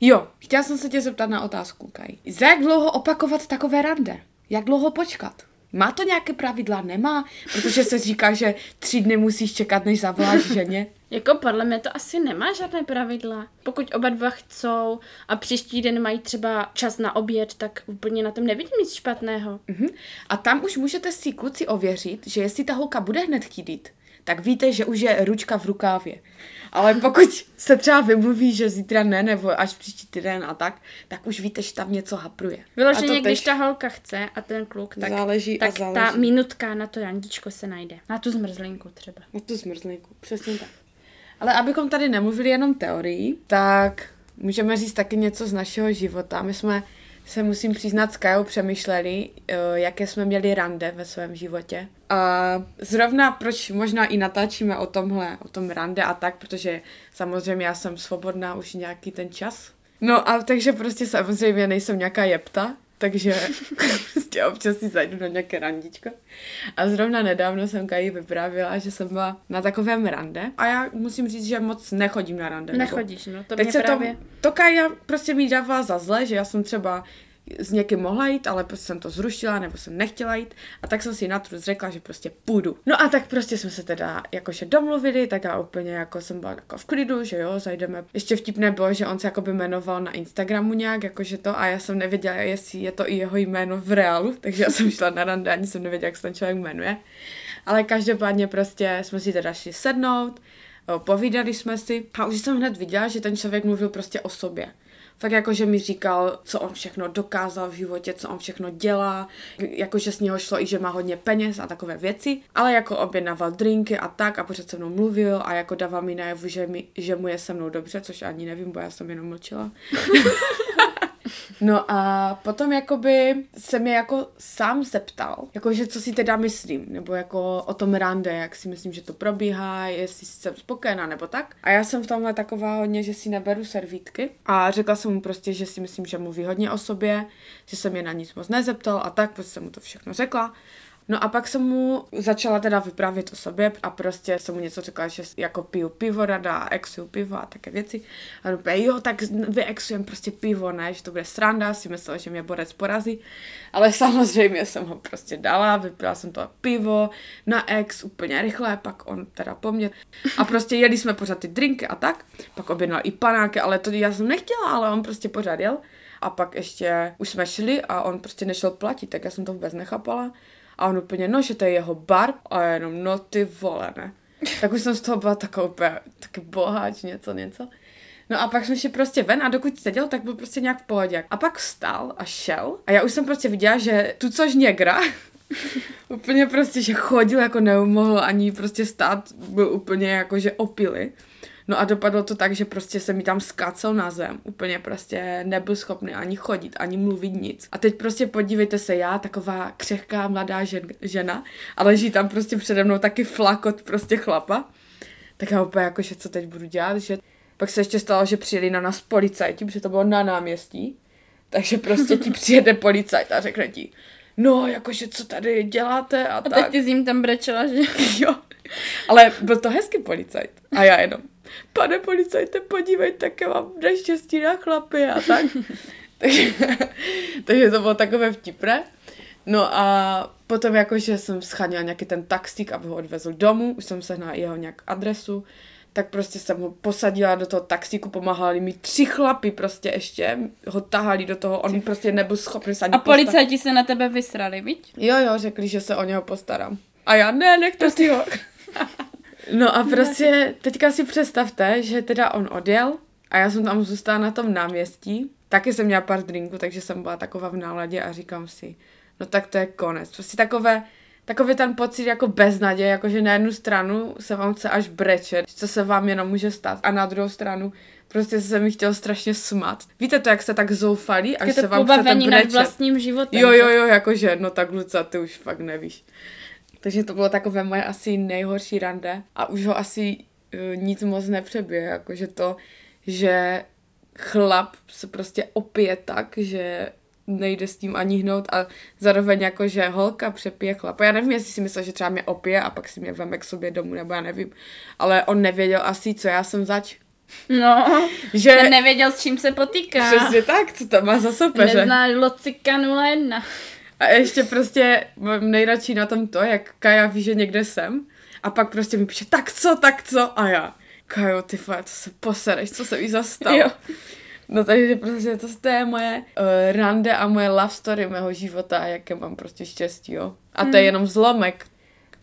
Jo, chtěla jsem se tě zeptat na otázku, Kaj. Za jak dlouho opakovat takové rande? Jak dlouho počkat? Má to nějaké pravidla? Nemá? Protože se říká, že tři dny musíš čekat, než zavoláš ženě. Jako podle mě to asi nemá žádné pravidla. Pokud oba dva chcou a příští den mají třeba čas na oběd, tak úplně na tom nevidím nic špatného. Uh-huh. A tam už můžete si kluci ověřit, že jestli ta holka bude hned chtít tak víte, že už je ručka v rukávě. Ale pokud se třeba vymluví, že zítra ne, nebo až příští týden a tak, tak už víte, že tam něco hapruje. Vyloženě, když ta holka chce a ten kluk, tak, záleží tak a záleží. ta minutka na to Jandičko se najde. Na tu zmrzlinku třeba. Na tu zmrzlinku, přesně tak. Ale abychom tady nemluvili jenom teorii, tak můžeme říct taky něco z našeho života. My jsme se musím přiznat s Kajou přemýšleli, eh, jaké jsme měli rande ve svém životě. A zrovna proč možná i natáčíme o tomhle, o tom rande a tak, protože samozřejmě já jsem svobodná už nějaký ten čas. No a takže prostě samozřejmě nejsem nějaká jepta, takže *laughs* prostě občas si zajdu na nějaké randičko. A zrovna nedávno jsem Kaji vyprávěla, že jsem byla na takovém rande a já musím říct, že moc nechodím na rande. Nechodíš, no to Teď mě se právě... To, to Kaja prostě mi dává za zle, že já jsem třeba s někým mohla jít, ale prostě jsem to zrušila, nebo jsem nechtěla jít a tak jsem si na trus řekla, že prostě půjdu. No a tak prostě jsme se teda jakože domluvili, tak já úplně jako jsem byla jako v klidu, že jo, zajdeme. Ještě vtipné bylo, že on se jakoby jmenoval na Instagramu nějak, jakože to a já jsem nevěděla, jestli je to i jeho jméno v reálu, *laughs* takže já jsem šla na rande, ani jsem nevěděla, jak se ten člověk jmenuje. Ale každopádně prostě jsme si teda šli sednout, povídali jsme si a už jsem hned viděla, že ten člověk mluvil prostě o sobě fakt jako, že mi říkal, co on všechno dokázal v životě, co on všechno dělá, jakože z něho šlo i, že má hodně peněz a takové věci, ale jako objednával drinky a tak a pořád se mnou mluvil a jako dával mi najevu, že, mi, že mu je se mnou dobře, což ani nevím, bo já jsem jenom mlčela. *laughs* No a potom jakoby se mě jako sám zeptal, jakože co si teda myslím, nebo jako o tom rande, jak si myslím, že to probíhá, jestli jsem spokojená nebo tak. A já jsem v tomhle taková hodně, že si neberu servítky a řekla jsem mu prostě, že si myslím, že mluví hodně o sobě, že jsem je na nic moc nezeptal a tak, prostě jsem mu to všechno řekla. No a pak jsem mu začala teda vyprávět o sobě a prostě jsem mu něco řekla, že jako piju pivo rada, exuju pivo a také věci. A on úplně, jo, tak vyexujem prostě pivo, ne, že to bude sranda, si myslel, že mě borec porazí. Ale *laughs* samozřejmě jsem ho prostě dala, vypila jsem to pivo na ex úplně rychle, pak on teda po mně. A prostě jeli jsme pořád ty drinky a tak, pak objednal i panáky, ale to já jsem nechtěla, ale on prostě pořád jel. A pak ještě už jsme šli a on prostě nešel platit, tak já jsem to vůbec nechápala. A on úplně, no, že to je jeho bar. A jenom, no ty vole, ne. Tak už jsem z toho byla taková úplně, taky boháč, něco, něco. No a pak jsme šli prostě ven a dokud seděl, tak byl prostě nějak v pohodě. A pak vstal a šel a já už jsem prostě viděla, že tu což něgra, *laughs* úplně prostě, že chodil jako neumohl ani prostě stát, byl úplně jako, že opily. No a dopadlo to tak, že prostě se mi tam skácel na zem. Úplně prostě nebyl schopný ani chodit, ani mluvit nic. A teď prostě podívejte se, já, taková křehká mladá žen, žena, a leží tam prostě přede mnou taky flakot prostě chlapa. Tak já úplně jako, že co teď budu dělat, že pak se ještě stalo, že přijeli na nás policajti, protože to bylo na náměstí. Takže prostě ti *laughs* přijede policajt a řekne ti, no, jakože co tady děláte a, A tak. teď ty jsi jim tam brečela, že... *laughs* Jo. Ale byl to hezký policajt. A já jenom, pane policajte, podívejte, jaké mám neštěstí na chlapy a tak. *laughs* takže, takže to bylo takové vtipné. No a potom jakože jsem scháněla nějaký ten taxík, aby ho odvezl domů, už jsem sehnala jeho nějak adresu, tak prostě jsem ho posadila do toho taxíku, pomáhali mi tři chlapy prostě ještě, ho tahali do toho, on prostě nebyl schopný se ani A policajti se na tebe vysrali, viď? Jo, jo, řekli, že se o něho postarám. A já, ne, nechte si ho. *laughs* No a prostě teďka si představte, že teda on odjel a já jsem tam zůstala na tom náměstí. Taky jsem měla pár drinků, takže jsem byla taková v náladě a říkám si, no tak to je konec. Prostě takové, takový ten pocit jako beznaděje, jako že na jednu stranu se vám chce až brečet, co se vám jenom může stát a na druhou stranu prostě se mi chtěl strašně smat. Víte to, jak se tak zoufalí, až Je se to vám chce pobavení nad brečet. vlastním životem. Jo, jo, jo, jakože, no tak Luca, ty už fakt nevíš. Takže to bylo takové moje asi nejhorší rande a už ho asi uh, nic moc nepřebije, jakože to, že chlap se prostě opije tak, že nejde s tím ani hnout a zároveň jako, že holka přepije chlapa. Já nevím, jestli si myslel, že třeba mě opije a pak si mě veme k sobě domů, nebo já nevím. Ale on nevěděl asi, co já jsem zač. No, *laughs* Že... ten nevěděl, s čím se potýká. Přesně tak, co to má za soupeře. Nezná Locika 01. A ještě prostě mám nejradši na tom to, jak Kaja ví, že někde jsem a pak prostě mi píše, tak co, tak co a já. Kajo, ty vole, co se posereš, co se jí zastalo. Jo. No takže prostě to, to je moje uh, rande a moje love story mého života a jaké mám prostě štěstí, jo. A to je jenom zlomek.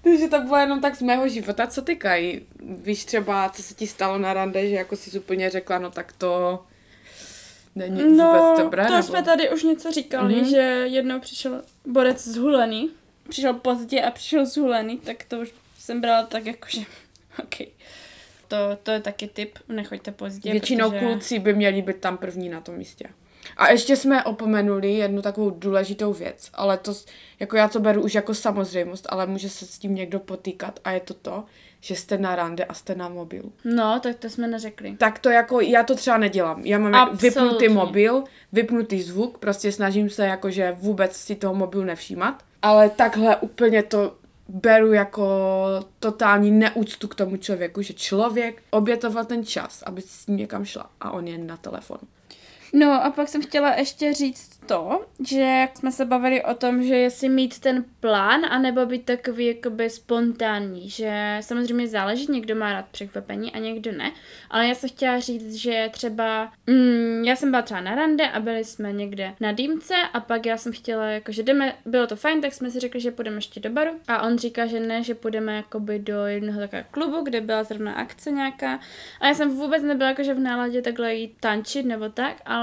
Takže to bylo jenom tak z mého života, co ty Kaji? Víš třeba, co se ti stalo na rande, že jako jsi úplně řekla, no tak to není vůbec No, dobré, to nebo? jsme tady už něco říkali, Mhm. mm-hmm. že jednou přišel borec zhulený, přišel pozdě a přišel zhulený, tak to už jsem brala tak jako, že *laughs* OK. To, to je taky tip, nechoďte pozdě, Většinou protože... kluci by měli být tam první na tom místě. A ještě jsme opomenuli jednu takovou důležitou věc, ale to, jako já to beru už jako samozřejmost, ale může se s tím někdo potýkat a je to to, že jste na rande a jste na mobilu. No, tak to jsme neřekli. Tak to jako, já to třeba nedělám. Já mám jak vypnutý Absolutně. mobil, vypnutý zvuk, prostě snažím se jakože vůbec si toho mobilu nevšímat. Ale takhle úplně to beru jako totální neúctu k tomu člověku, že člověk obětoval ten čas, aby si s ním někam šla a on je na telefonu. No a pak jsem chtěla ještě říct to, že jsme se bavili o tom, že jestli mít ten plán, anebo být takový jakoby spontánní, že samozřejmě záleží, někdo má rád překvapení a někdo ne, ale já jsem chtěla říct, že třeba, mm, já jsem byla třeba na rande a byli jsme někde na dýmce a pak já jsem chtěla, jako, že jdeme, bylo to fajn, tak jsme si řekli, že půjdeme ještě do baru a on říká, že ne, že půjdeme jakoby do jednoho takového klubu, kde byla zrovna akce nějaká a já jsem vůbec nebyla jakože v náladě takhle jít tančit nebo tak, ale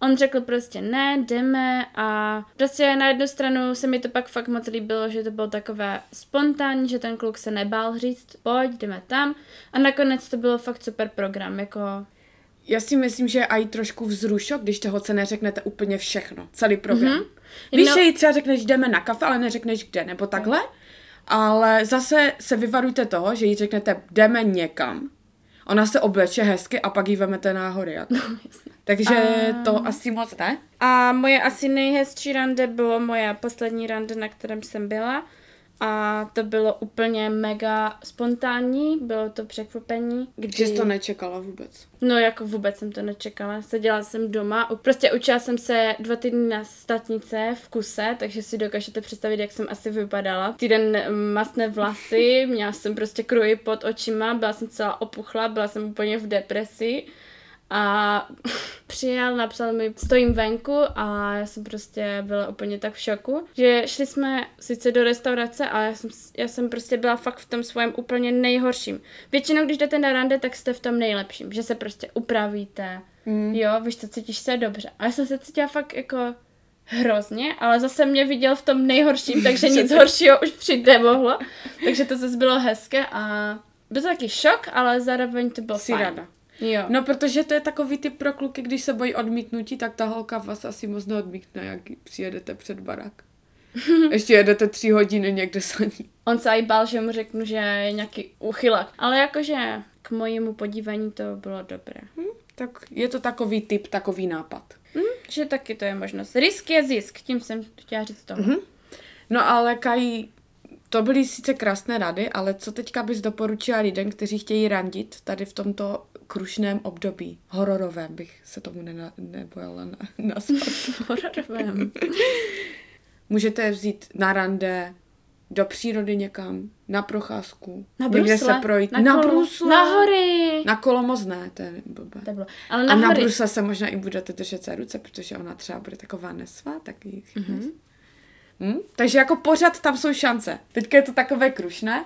on řekl prostě ne, jdeme a prostě na jednu stranu se mi to pak fakt moc líbilo, že to bylo takové spontánní, že ten kluk se nebál říct, pojď, jdeme tam a nakonec to bylo fakt super program, jako Já si myslím, že je i trošku vzrušok, když toho se neřeknete úplně všechno, celý program. Mhm. Mm-hmm. Víš, No- že jí třeba řekneš, jdeme na kafe, ale neřekneš kde, nebo takhle. Ale zase se vyvarujte toho, že jí řeknete, jdeme někam. Ona se obleče hezky a pak jí vemete náhory. A to. Takže A- to asi moc ne. A moje asi nejhezčí rande bylo moje poslední rande, na kterém jsem byla. A to bylo úplně mega spontánní, bylo to překvapení. Kdy... Že jsi to nečekala vůbec. No jako vůbec jsem to nečekala. Seděla jsem doma, prostě učila jsem se dva týdny na statnice v kuse, takže si dokážete představit, jak jsem asi vypadala. Týden mm, masné vlasy, měla jsem prostě kruji pod očima, byla jsem celá opuchla, byla jsem úplně v depresi. A *laughs* přijel, napsal mi, stojím venku a já jsem prostě byla úplně tak v šoku, že šli jsme sice do restaurace, ale já jsem, já jsem prostě byla fakt v tom svém úplně nejhorším. Většinou, když jdete na rande, tak jste v tom nejlepším, že se prostě upravíte, mm. jo, víš to, cítíš se dobře. A já jsem se cítila fakt jako hrozně, ale zase mě viděl v tom nejhorším, takže *laughs* nic horšího už přijít nemohlo. Takže to zase bylo hezké a byl to taky šok, ale zároveň to bylo Jsi fajn. rada. Jo. No, protože to je takový typ pro kluky, když se bojí odmítnutí, tak ta holka vás asi moc neodmítne, jak přijedete před barák. *laughs* Ještě jedete tři hodiny někde za ní. On se i bál, že mu řeknu, že je nějaký uchylak. Ale jakože k mojemu podívání to bylo dobré. Hm, tak je to takový typ, takový nápad. Hm? Že taky to je možnost. Risk je zisk, tím jsem chtěla říct tomu. Mhm. No ale Kaj, to byly sice krásné rady, ale co teďka bys doporučila lidem, kteří chtějí randit tady v tomto krušném období? Hororovém bych se tomu nena, nebojala na, *laughs* nazvat. Hororovém. *laughs* Můžete vzít na rande do přírody někam, na procházku, Na někde brusle, se projít. na, na kolo, brusle. Na hory. Na kolo moc ne, to je blbé. To bylo. Ale A na, na hory. brusle se možná i budete držet za ruce, protože ona třeba bude taková nesvá, tak ji mm-hmm. hm? Takže jako pořád tam jsou šance. Teďka je to takové krušné,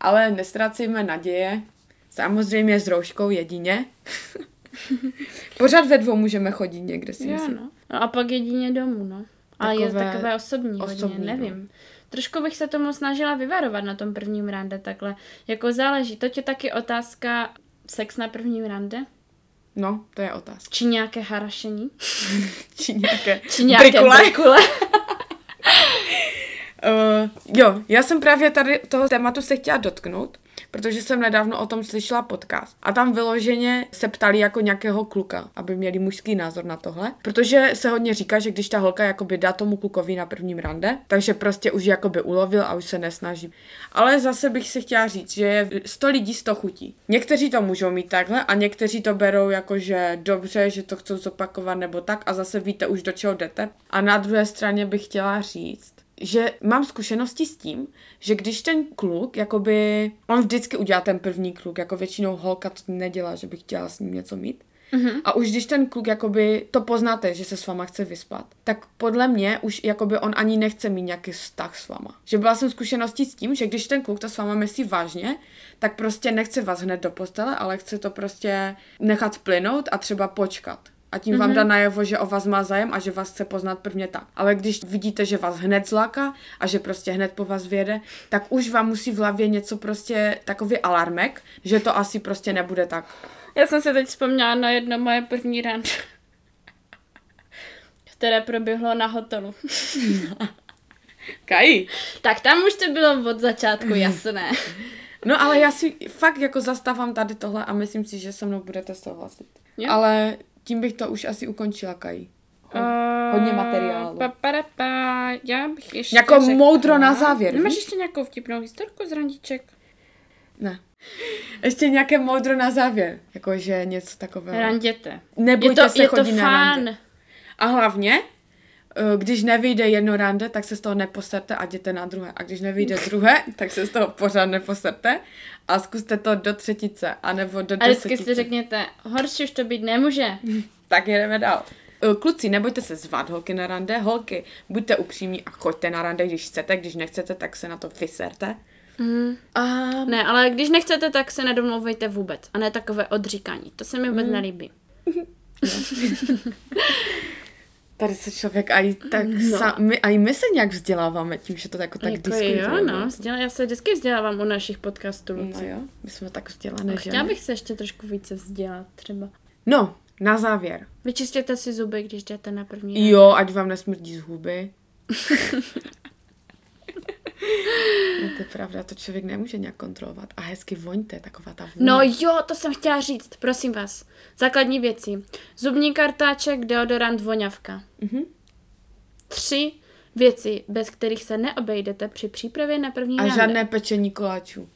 ale nestrácejme naděje. Samozřejmě s rouškou jedině. *laughs* pořád ve dvou můžeme chodit někde si Jo, myslím. no. no. a pak jedině domů, no. Ale je to Takové osobní, osobní, hodně, no. nevím. Trošku bych se tomu snažila vyvarovat na tom prvním rande takhle. Jako záleží. To je taky otázka sex na prvním rande? No, to je otázka. Či nějaké harašení? *laughs* Či nějaké, *laughs* Či nějaké brikule. brikule. Uh, jo, já jsem právě tady toho tématu se chtěla dotknout, protože jsem nedávno o tom slyšela podcast. A tam vyloženě se ptali jako nějakého kluka, aby měli mužský názor na tohle. Protože se hodně říká, že když ta holka jakoby dá tomu klukovi na prvním rande, takže prostě už jakoby ulovil a už se nesnaží. Ale zase bych si chtěla říct, že je 100 lidí 100 chutí. Někteří to můžou mít takhle a někteří to berou jako, že dobře, že to chcou zopakovat nebo tak a zase víte už do čeho jdete. A na druhé straně bych chtěla říct, že mám zkušenosti s tím, že když ten kluk, jakoby, on vždycky udělá ten první kluk, jako většinou holka to nedělá, že by chtěla s ním něco mít. Mm-hmm. A už když ten kluk, jakoby, to poznáte, že se s váma chce vyspat, tak podle mě už, jakoby, on ani nechce mít nějaký vztah s váma. Že byla jsem zkušenosti s tím, že když ten kluk to s váma myslí vážně, tak prostě nechce vás hned do postele, ale chce to prostě nechat plynout a třeba počkat. A tím mm-hmm. vám dá najevo, že o vás má zájem a že vás chce poznat prvně tak. Ale když vidíte, že vás hned zláká a že prostě hned po vás věde, tak už vám musí v hlavě něco prostě takový alarmek, že to asi prostě nebude tak. Já jsem se teď vzpomněla na jedno moje první rande, které proběhlo na hotelu. Kají. tak tam už to bylo od začátku jasné. No ale já si fakt jako zastávám tady tohle a myslím si, že se mnou budete souhlasit. Jo. Ale tím bych to už asi ukončila, Kají. Ho- Hodně materiálu. Pa, pa, pa, pa. Já bych ještě Jako řekla- moudro na závěr, Nemáš ještě nějakou vtipnou historku z randiček? Ne. Ještě nějaké moudro na závěr. Jakože něco takového. Randěte. Je Nebojte to, se je to chodit na rande. fun. A hlavně, když nevyjde jedno rande, tak se z toho neposerte a jděte na druhé. A když nevyjde *laughs* druhé, tak se z toho pořád neposerte a zkuste to do třetice, anebo do A vždycky desetice. si řekněte, horší už to být nemůže. *laughs* Tak jedeme dál. Eh, Kluci, nebojte se zvat holky na rande. Holky, buďte upřímní a choďte na rande, když chcete. Když nechcete, tak se na to vyserte. Mm. A Ne, ale když nechcete, tak se nedomlouvejte vůbec. A ne takové odříkání. To se mi vůbec nelíbí. *laughs* tady se člověk aj tak No. no. sa, my, aj my se nějak vzděláváme tím, že to jako tak jako diskutujeme. jo, no. Vzděla, já se vždycky vzdělávám u našich podcastů. No jo, my jsme tak vzdělané Chtěla ženy. bych se ještě trošku více vzdělat třeba. No, na závěr. Vyčistěte si zuby, když jdete na první. Jo, ať vám nesmrdí z huby. *laughs* no, to je pravda, to člověk nemůže nějak kontrolovat. A hezky voňte, taková ta vůně. No jo, to jsem chtěla říct, prosím vás. Základní věci. Zubní kartáček, deodorant, voňavka. Mhm. Tři věci, bez kterých se neobejdete při přípravě na první A rande. žádné pečení koláčů.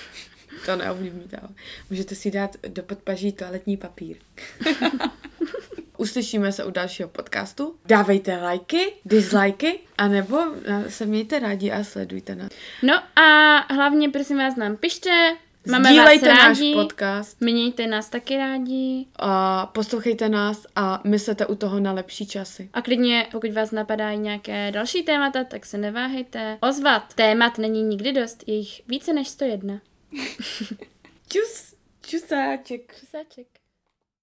*laughs* to neovlivníte, ale můžete si dát do podpaží toaletní papír. *laughs* Uslyšíme se u dalšího podcastu. Dávejte lajky, dislajky, anebo se mějte rádi a sledujte nás. No a hlavně prosím vás nám pište, Máme Sdílejte vás náš rádi. podcast Mějte nás taky rádi. a poslouchejte nás a myslete u toho na lepší časy. A klidně, pokud vás napadají nějaké další témata, tak se neváhejte ozvat. Témat není nikdy dost, je jich více než 101. *laughs* Čus, čusáček. Křesáček.